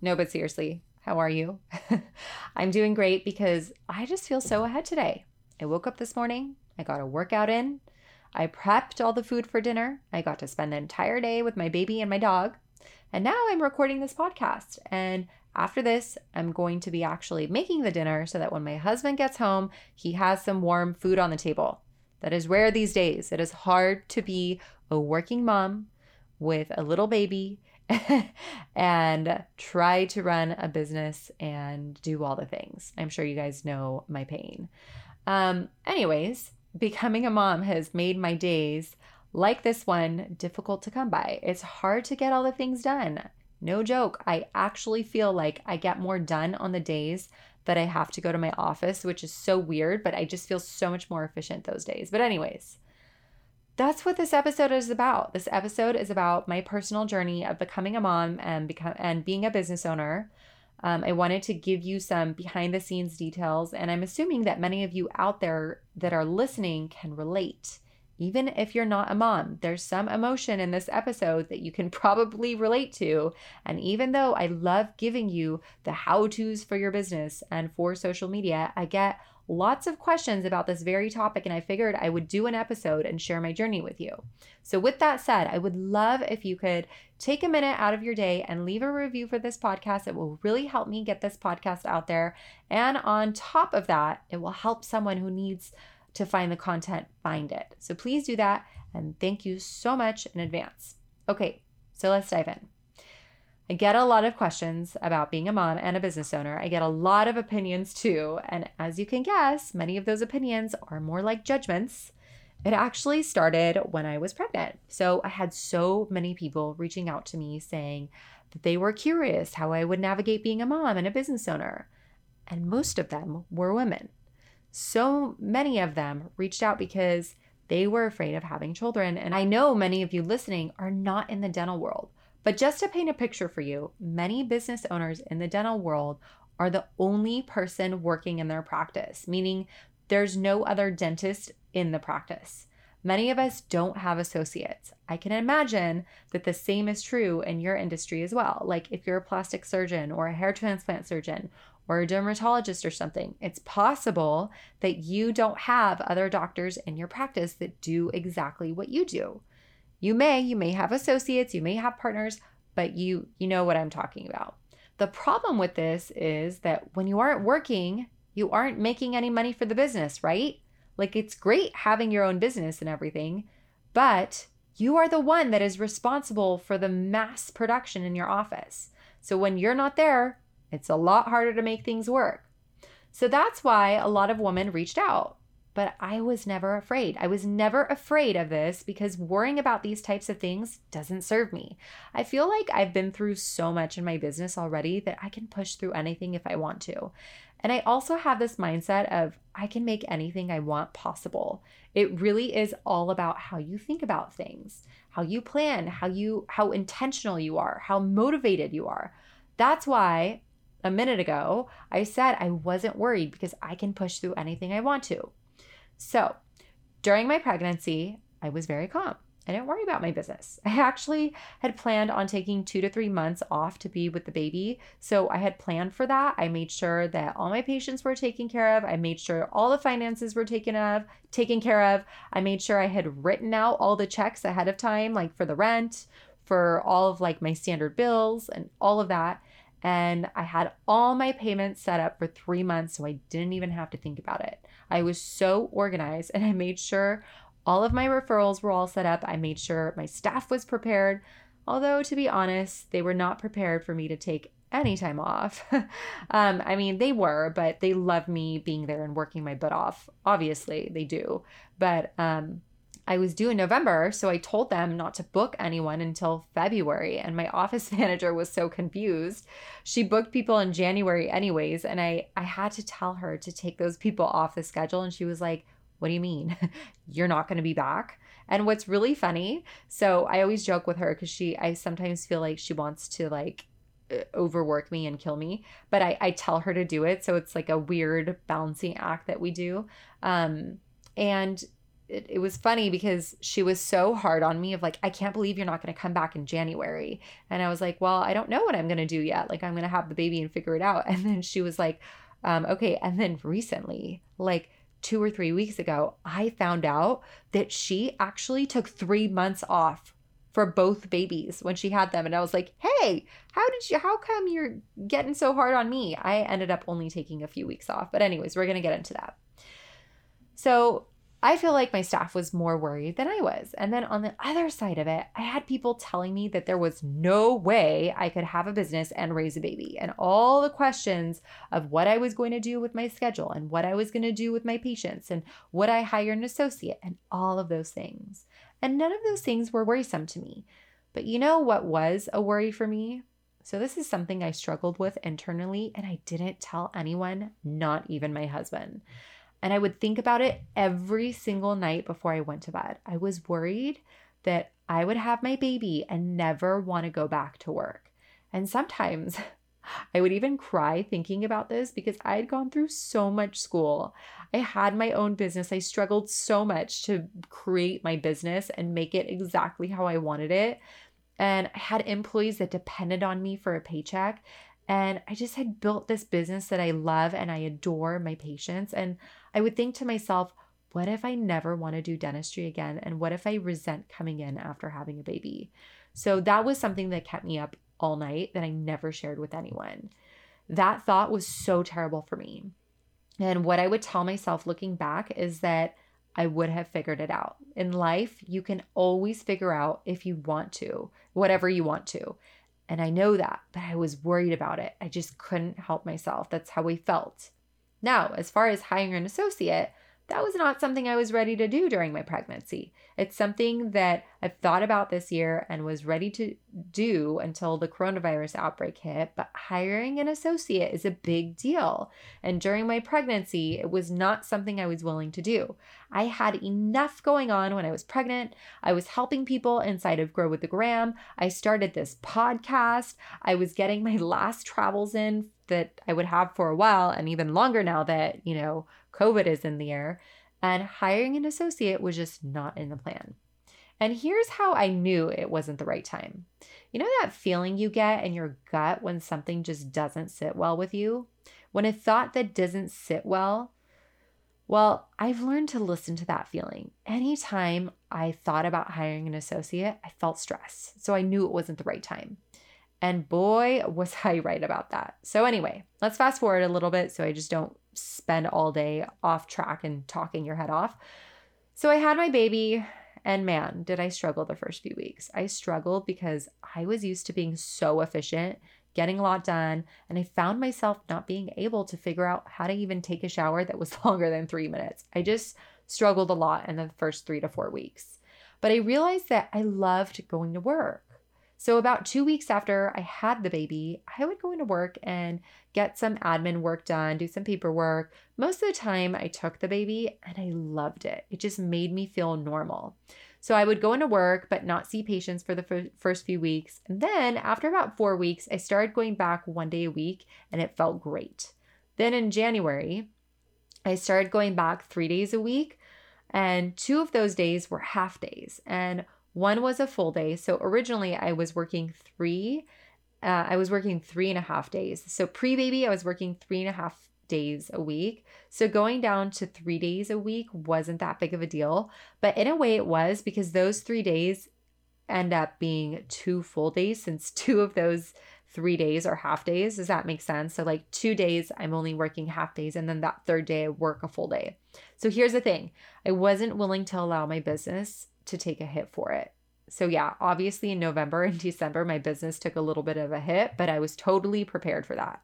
No, but seriously, how are you? I'm doing great because I just feel so ahead today. I woke up this morning, I got a workout in, I prepped all the food for dinner, I got to spend the entire day with my baby and my dog, and now I'm recording this podcast. And after this, I'm going to be actually making the dinner so that when my husband gets home, he has some warm food on the table. That is rare these days. It is hard to be a working mom with a little baby and try to run a business and do all the things. I'm sure you guys know my pain. Um, anyways, becoming a mom has made my days like this one difficult to come by. It's hard to get all the things done. No joke. I actually feel like I get more done on the days that I have to go to my office, which is so weird, but I just feel so much more efficient those days. But, anyways, that's what this episode is about. This episode is about my personal journey of becoming a mom and become and being a business owner. Um, I wanted to give you some behind the scenes details, and I'm assuming that many of you out there that are listening can relate. Even if you're not a mom, there's some emotion in this episode that you can probably relate to. And even though I love giving you the how to's for your business and for social media, I get lots of questions about this very topic, and I figured I would do an episode and share my journey with you. So, with that said, I would love if you could take a minute out of your day and leave a review for this podcast. It will really help me get this podcast out there. And on top of that, it will help someone who needs to find the content find it. So, please do that. And thank you so much in advance. Okay, so let's dive in. I get a lot of questions about being a mom and a business owner. I get a lot of opinions too. And as you can guess, many of those opinions are more like judgments. It actually started when I was pregnant. So I had so many people reaching out to me saying that they were curious how I would navigate being a mom and a business owner. And most of them were women. So many of them reached out because they were afraid of having children. And I know many of you listening are not in the dental world. But just to paint a picture for you, many business owners in the dental world are the only person working in their practice, meaning there's no other dentist in the practice. Many of us don't have associates. I can imagine that the same is true in your industry as well. Like if you're a plastic surgeon or a hair transplant surgeon or a dermatologist or something, it's possible that you don't have other doctors in your practice that do exactly what you do. You may, you may have associates, you may have partners, but you you know what I'm talking about. The problem with this is that when you aren't working, you aren't making any money for the business, right? Like it's great having your own business and everything, but you are the one that is responsible for the mass production in your office. So when you're not there, it's a lot harder to make things work. So that's why a lot of women reached out but I was never afraid. I was never afraid of this because worrying about these types of things doesn't serve me. I feel like I've been through so much in my business already that I can push through anything if I want to. And I also have this mindset of I can make anything I want possible. It really is all about how you think about things, how you plan, how you how intentional you are, how motivated you are. That's why a minute ago I said I wasn't worried because I can push through anything I want to. So during my pregnancy, I was very calm. I didn't worry about my business. I actually had planned on taking two to three months off to be with the baby. So I had planned for that. I made sure that all my patients were taken care of. I made sure all the finances were taken of, taken care of. I made sure I had written out all the checks ahead of time, like for the rent, for all of like my standard bills and all of that. And I had all my payments set up for three months, so I didn't even have to think about it. I was so organized and I made sure all of my referrals were all set up. I made sure my staff was prepared. Although, to be honest, they were not prepared for me to take any time off. um, I mean, they were, but they love me being there and working my butt off. Obviously, they do. But um, I was due in November, so I told them not to book anyone until February. And my office manager was so confused. She booked people in January anyways, and I I had to tell her to take those people off the schedule and she was like, "What do you mean? You're not going to be back?" And what's really funny, so I always joke with her cuz she I sometimes feel like she wants to like overwork me and kill me but I, I tell her to do it so it's like a weird balancing act that we do um and it, it was funny because she was so hard on me of like i can't believe you're not going to come back in january. And i was like well i don't know what i'm going to do yet. Like i'm going to have the baby and figure it out. And then she was like um, okay. And then recently like two or three weeks ago i found out that she actually took three months off for both babies when she had them. And i was like hey how did you how come you're getting so hard on me? I ended up only taking a few weeks off. But anyways we're going to get into that. So I feel like my staff was more worried than I was. And then on the other side of it, I had people telling me that there was no way I could have a business and raise a baby. And all the questions of what I was going to do with my schedule and what I was going to do with my patients and would I hire an associate and all of those things. And none of those things were worrisome to me. But you know what was a worry for me? So, this is something I struggled with internally, and I didn't tell anyone, not even my husband. And I would think about it every single night before I went to bed. I was worried that I would have my baby and never want to go back to work. And sometimes I would even cry thinking about this because I had gone through so much school. I had my own business. I struggled so much to create my business and make it exactly how I wanted it. And I had employees that depended on me for a paycheck. And I just had built this business that I love and I adore my patients. And I would think to myself, what if I never want to do dentistry again? And what if I resent coming in after having a baby? So that was something that kept me up all night that I never shared with anyone. That thought was so terrible for me. And what I would tell myself looking back is that I would have figured it out. In life, you can always figure out if you want to, whatever you want to. And I know that, but I was worried about it. I just couldn't help myself. That's how we felt. Now, as far as hiring an associate, that was not something I was ready to do during my pregnancy. It's something that I've thought about this year and was ready to do until the coronavirus outbreak hit, but hiring an associate is a big deal. And during my pregnancy, it was not something I was willing to do. I had enough going on when I was pregnant. I was helping people inside of Grow with the Gram. I started this podcast. I was getting my last travels in that I would have for a while and even longer now that, you know, COVID is in the air. And hiring an associate was just not in the plan. And here's how I knew it wasn't the right time. You know that feeling you get in your gut when something just doesn't sit well with you? When a thought that doesn't sit well? Well, I've learned to listen to that feeling. Anytime I thought about hiring an associate, I felt stress. So I knew it wasn't the right time. And boy, was I right about that. So, anyway, let's fast forward a little bit so I just don't spend all day off track and talking your head off. So, I had my baby, and man, did I struggle the first few weeks. I struggled because I was used to being so efficient, getting a lot done, and I found myself not being able to figure out how to even take a shower that was longer than three minutes. I just struggled a lot in the first three to four weeks. But I realized that I loved going to work. So, about two weeks after I had the baby, I would go into work and get some admin work done, do some paperwork. Most of the time, I took the baby and I loved it. It just made me feel normal. So, I would go into work but not see patients for the f- first few weeks. And then, after about four weeks, I started going back one day a week and it felt great. Then in January, I started going back three days a week, and two of those days were half days. And one was a full day. So originally I was working three. Uh, I was working three and a half days. So pre baby, I was working three and a half days a week. So going down to three days a week wasn't that big of a deal. But in a way, it was because those three days end up being two full days since two of those three days are half days. Does that make sense? So, like two days, I'm only working half days, and then that third day, I work a full day. So, here's the thing I wasn't willing to allow my business to take a hit for it. So, yeah, obviously in November and December, my business took a little bit of a hit, but I was totally prepared for that.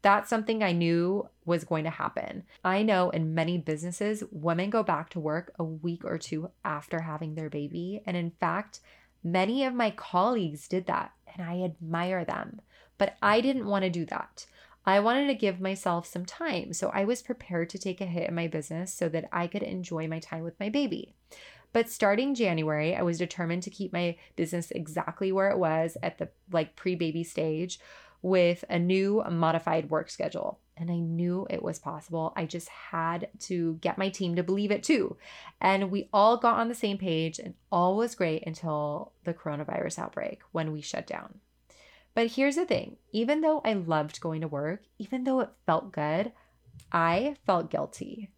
That's something I knew was going to happen. I know in many businesses, women go back to work a week or two after having their baby. And in fact, many of my colleagues did that, and I admire them. But I didn't want to do that. I wanted to give myself some time. So I was prepared to take a hit in my business so that I could enjoy my time with my baby. But starting January, I was determined to keep my business exactly where it was at the like pre-baby stage with a new modified work schedule. And I knew it was possible. I just had to get my team to believe it too. And we all got on the same page, and all was great until the coronavirus outbreak when we shut down. But here's the thing even though I loved going to work, even though it felt good, I felt guilty.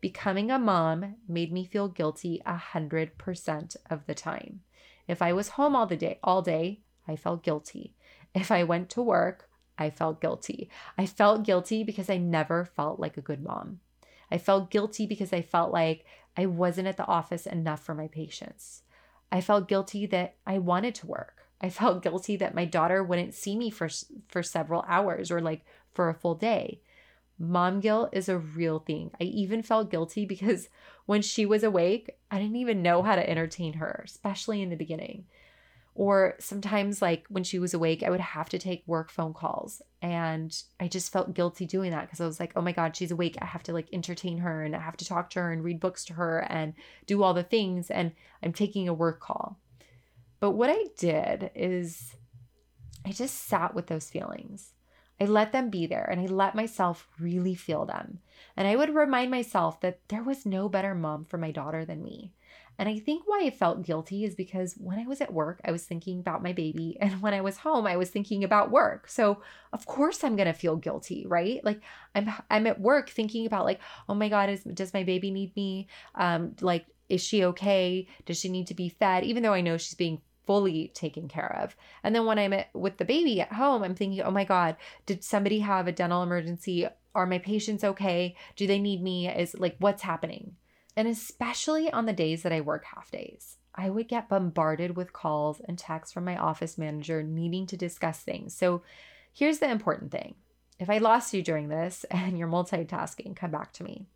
Becoming a mom made me feel guilty a hundred percent of the time. If I was home all the day, all day, I felt guilty. If I went to work, I felt guilty. I felt guilty because I never felt like a good mom. I felt guilty because I felt like I wasn't at the office enough for my patients. I felt guilty that I wanted to work. I felt guilty that my daughter wouldn't see me for for several hours or like for a full day. Mom guilt is a real thing. I even felt guilty because when she was awake, I didn't even know how to entertain her, especially in the beginning. Or sometimes, like when she was awake, I would have to take work phone calls. And I just felt guilty doing that because I was like, oh my God, she's awake. I have to like entertain her and I have to talk to her and read books to her and do all the things. And I'm taking a work call. But what I did is I just sat with those feelings. I let them be there and I let myself really feel them. And I would remind myself that there was no better mom for my daughter than me. And I think why I felt guilty is because when I was at work, I was thinking about my baby. And when I was home, I was thinking about work. So of course I'm gonna feel guilty, right? Like I'm I'm at work thinking about like, oh my God, is does my baby need me? Um, like, is she okay? Does she need to be fed? Even though I know she's being fully taken care of. And then when I'm with the baby at home, I'm thinking, oh my God, did somebody have a dental emergency? Are my patients okay? Do they need me? Is like, what's happening? And especially on the days that I work half days, I would get bombarded with calls and texts from my office manager needing to discuss things. So here's the important thing if I lost you during this and you're multitasking, come back to me.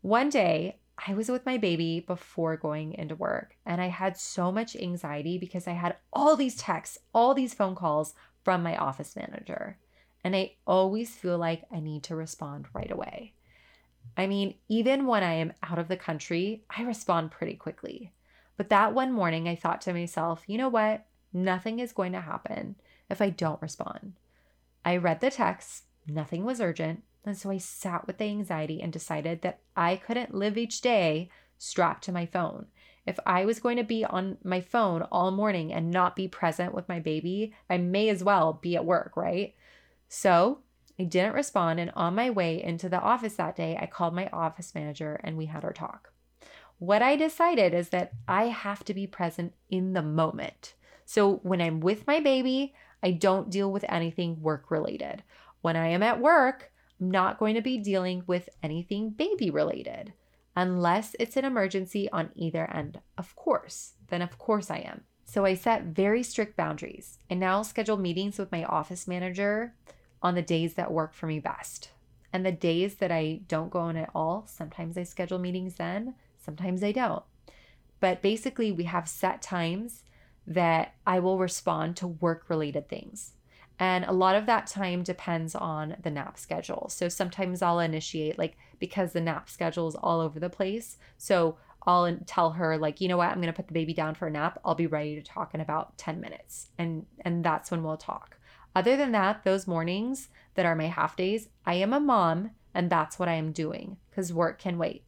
One day, I was with my baby before going into work, and I had so much anxiety because I had all these texts, all these phone calls from my office manager. And I always feel like I need to respond right away. I mean, even when I am out of the country, I respond pretty quickly. But that one morning, I thought to myself, you know what? Nothing is going to happen if I don't respond. I read the text, nothing was urgent. And so I sat with the anxiety and decided that I couldn't live each day strapped to my phone. If I was going to be on my phone all morning and not be present with my baby, I may as well be at work, right? So I didn't respond. And on my way into the office that day, I called my office manager and we had our talk. What I decided is that I have to be present in the moment. So when I'm with my baby, I don't deal with anything work related. When I am at work, I'm not going to be dealing with anything baby related unless it's an emergency on either end. Of course, then of course I am. So I set very strict boundaries and now I'll schedule meetings with my office manager on the days that work for me best. And the days that I don't go in at all, sometimes I schedule meetings then, sometimes I don't. But basically, we have set times that I will respond to work related things. And a lot of that time depends on the nap schedule. So sometimes I'll initiate, like, because the nap schedule is all over the place. So I'll tell her, like, you know what, I'm to put the baby down for a nap. I'll be ready to talk in about 10 minutes. And, and that's when we'll talk. Other than that, those mornings that are my half days, I am a mom and that's what I am doing because work can wait.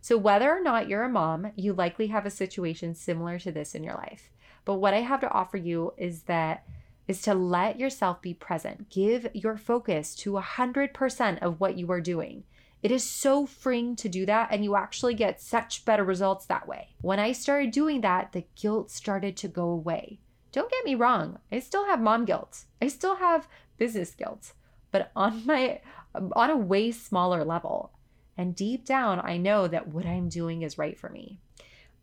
So, whether or not you're a mom, you likely have a situation similar to this in your life. But what I have to offer you is that is to let yourself be present. Give your focus to 100% of what you are doing. It is so freeing to do that, and you actually get such better results that way. When I started doing that, the guilt started to go away. Don't get me wrong, I still have mom guilt. I still have business guilt, but on my on a way smaller level. And deep down, I know that what I'm doing is right for me.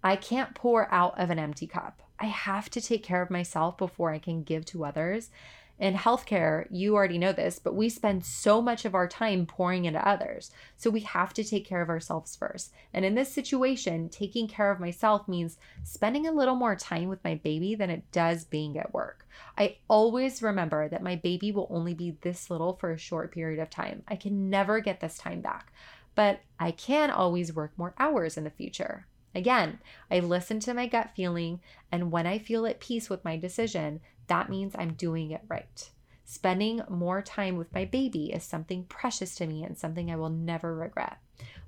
I can't pour out of an empty cup. I have to take care of myself before I can give to others. In healthcare, you already know this, but we spend so much of our time pouring into others. So we have to take care of ourselves first. And in this situation, taking care of myself means spending a little more time with my baby than it does being at work. I always remember that my baby will only be this little for a short period of time. I can never get this time back, but I can always work more hours in the future. Again, I listen to my gut feeling, and when I feel at peace with my decision, that means I'm doing it right. Spending more time with my baby is something precious to me and something I will never regret.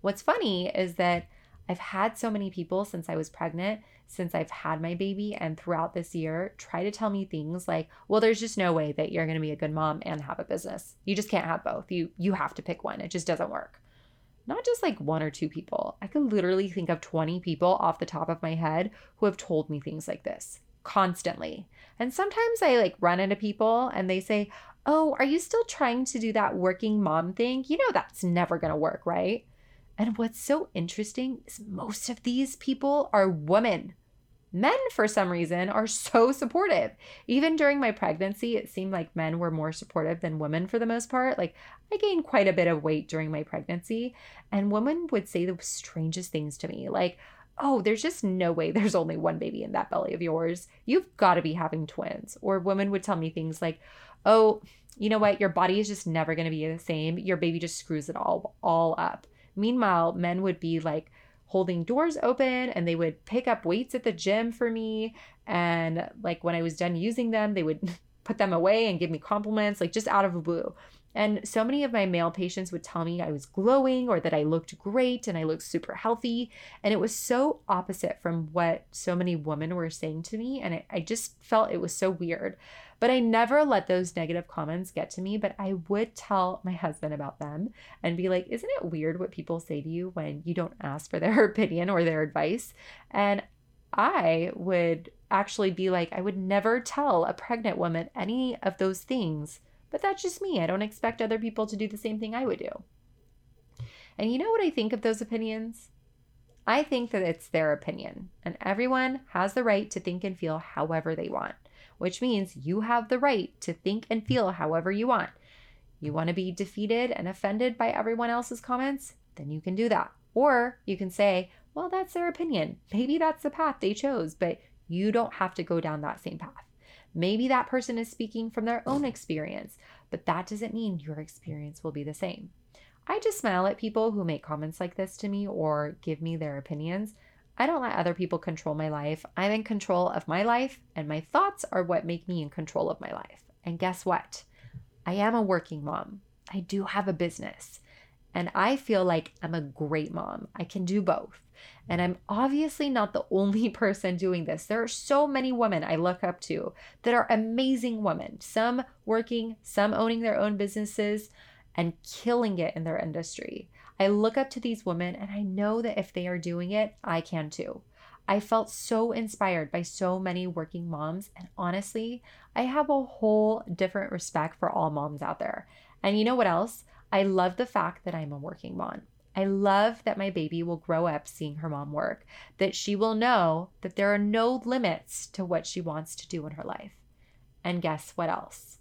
What's funny is that I've had so many people since I was pregnant, since I've had my baby, and throughout this year try to tell me things like, "Well, there's just no way that you're going to be a good mom and have a business. You just can't have both. You you have to pick one. It just doesn't work." Not just like one or two people. I could literally think of 20 people off the top of my head who have told me things like this constantly. And sometimes I like run into people and they say, Oh, are you still trying to do that working mom thing? You know, that's never going to work, right? And what's so interesting is most of these people are women. Men, for some reason, are so supportive. Even during my pregnancy, it seemed like men were more supportive than women for the most part. Like, I gained quite a bit of weight during my pregnancy, and women would say the strangest things to me, like, oh, there's just no way there's only one baby in that belly of yours. You've got to be having twins. Or women would tell me things like, oh, you know what? Your body is just never going to be the same. Your baby just screws it all all up. Meanwhile, men would be like holding doors open and they would pick up weights at the gym for me and like when I was done using them, they would put them away and give me compliments like just out of the blue. And so many of my male patients would tell me I was glowing or that I looked great and I looked super healthy. And it was so opposite from what so many women were saying to me. And I just felt it was so weird. But I never let those negative comments get to me. But I would tell my husband about them and be like, Isn't it weird what people say to you when you don't ask for their opinion or their advice? And I would actually be like, I would never tell a pregnant woman any of those things but that's just me. I don't expect other people to do the same thing I would do. And you know what I think of those opinions? I think that it's their opinion, and everyone has the right to think and feel however they want, which means you have the right to think and feel however you want. You want to be defeated and offended by everyone else's comments? Then you can do that. Or you can say, well, that's their opinion. Maybe that's the path they chose, but you don't have to go down that same path. Maybe that person is speaking from their own experience, but that doesn't mean your experience will be the same. I just smile at people who make comments like this to me or give me their opinions. I don't let other people control my life. I'm in control of my life, and my thoughts are what make me in control of my life. And guess what? I am a working mom. I do have a business. And I feel like I'm a great mom. I can do both. And I'm obviously not the only person doing this. There are so many women I look up to that are amazing women, some working, some owning their own businesses and killing it in their industry. I look up to these women and I know that if they are doing it, I can too. I felt so inspired by so many working moms. And honestly, I have a whole different respect for all moms out there. And you know what else? I love the fact that I'm a working mom. I love that my baby will grow up seeing her mom work, that she will know that there are no limits to what she wants to do in her life. And guess what else?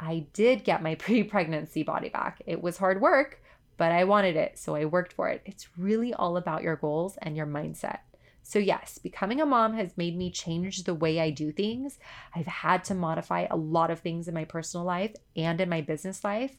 I did get my pre pregnancy body back. It was hard work, but I wanted it, so I worked for it. It's really all about your goals and your mindset. So, yes, becoming a mom has made me change the way I do things. I've had to modify a lot of things in my personal life and in my business life.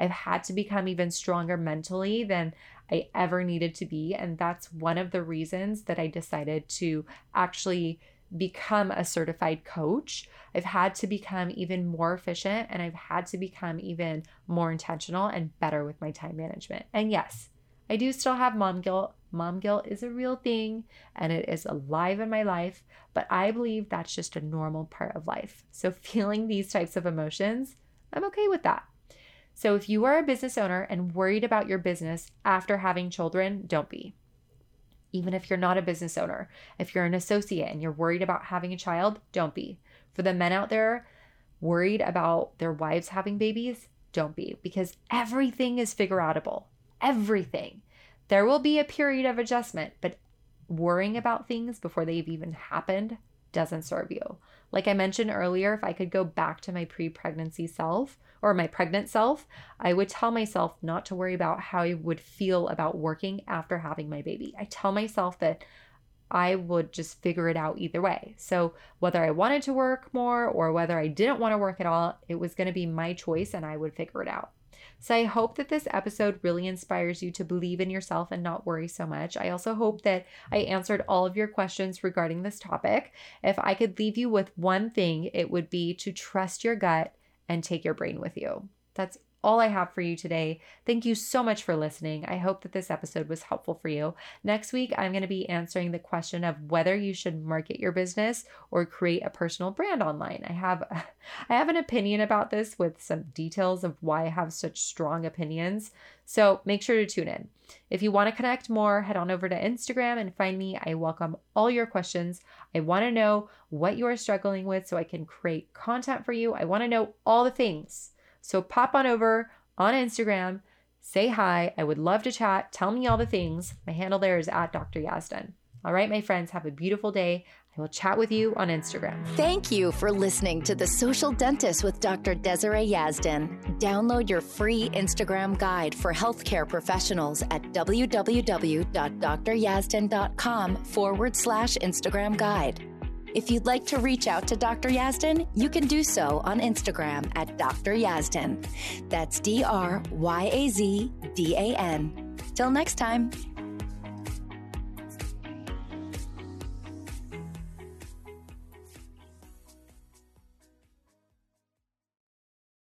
I've had to become even stronger mentally than I ever needed to be. And that's one of the reasons that I decided to actually become a certified coach. I've had to become even more efficient and I've had to become even more intentional and better with my time management. And yes, I do still have mom guilt. Mom guilt is a real thing and it is alive in my life, but I believe that's just a normal part of life. So, feeling these types of emotions, I'm okay with that. So if you are a business owner and worried about your business after having children, don't be. Even if you're not a business owner, if you're an associate and you're worried about having a child, don't be. For the men out there worried about their wives having babies, don't be because everything is figure outable. Everything. There will be a period of adjustment, but worrying about things before they've even happened doesn't serve you. Like I mentioned earlier, if I could go back to my pre pregnancy self or my pregnant self, I would tell myself not to worry about how I would feel about working after having my baby. I tell myself that I would just figure it out either way. So, whether I wanted to work more or whether I didn't want to work at all, it was going to be my choice and I would figure it out. So, I hope that this episode really inspires you to believe in yourself and not worry so much. I also hope that I answered all of your questions regarding this topic. If I could leave you with one thing, it would be to trust your gut and take your brain with you. That's all I have for you today. Thank you so much for listening. I hope that this episode was helpful for you. Next week, I'm going to be answering the question of whether you should market your business or create a personal brand online. I have I have an opinion about this with some details of why I have such strong opinions. So, make sure to tune in. If you want to connect more, head on over to Instagram and find me. I welcome all your questions. I want to know what you are struggling with so I can create content for you. I want to know all the things. So pop on over on Instagram, say hi. I would love to chat. Tell me all the things. My handle there is at Dr. Yazdan. All right, my friends, have a beautiful day. I will chat with you on Instagram. Thank you for listening to The Social Dentist with Dr. Desiree Yazdan. Download your free Instagram guide for healthcare professionals at www.dryazdan.com forward slash Instagram guide. If you'd like to reach out to Dr. Yazdan, you can do so on Instagram at Dr. Yazdan. That's D R Y A Z D A N. Till next time.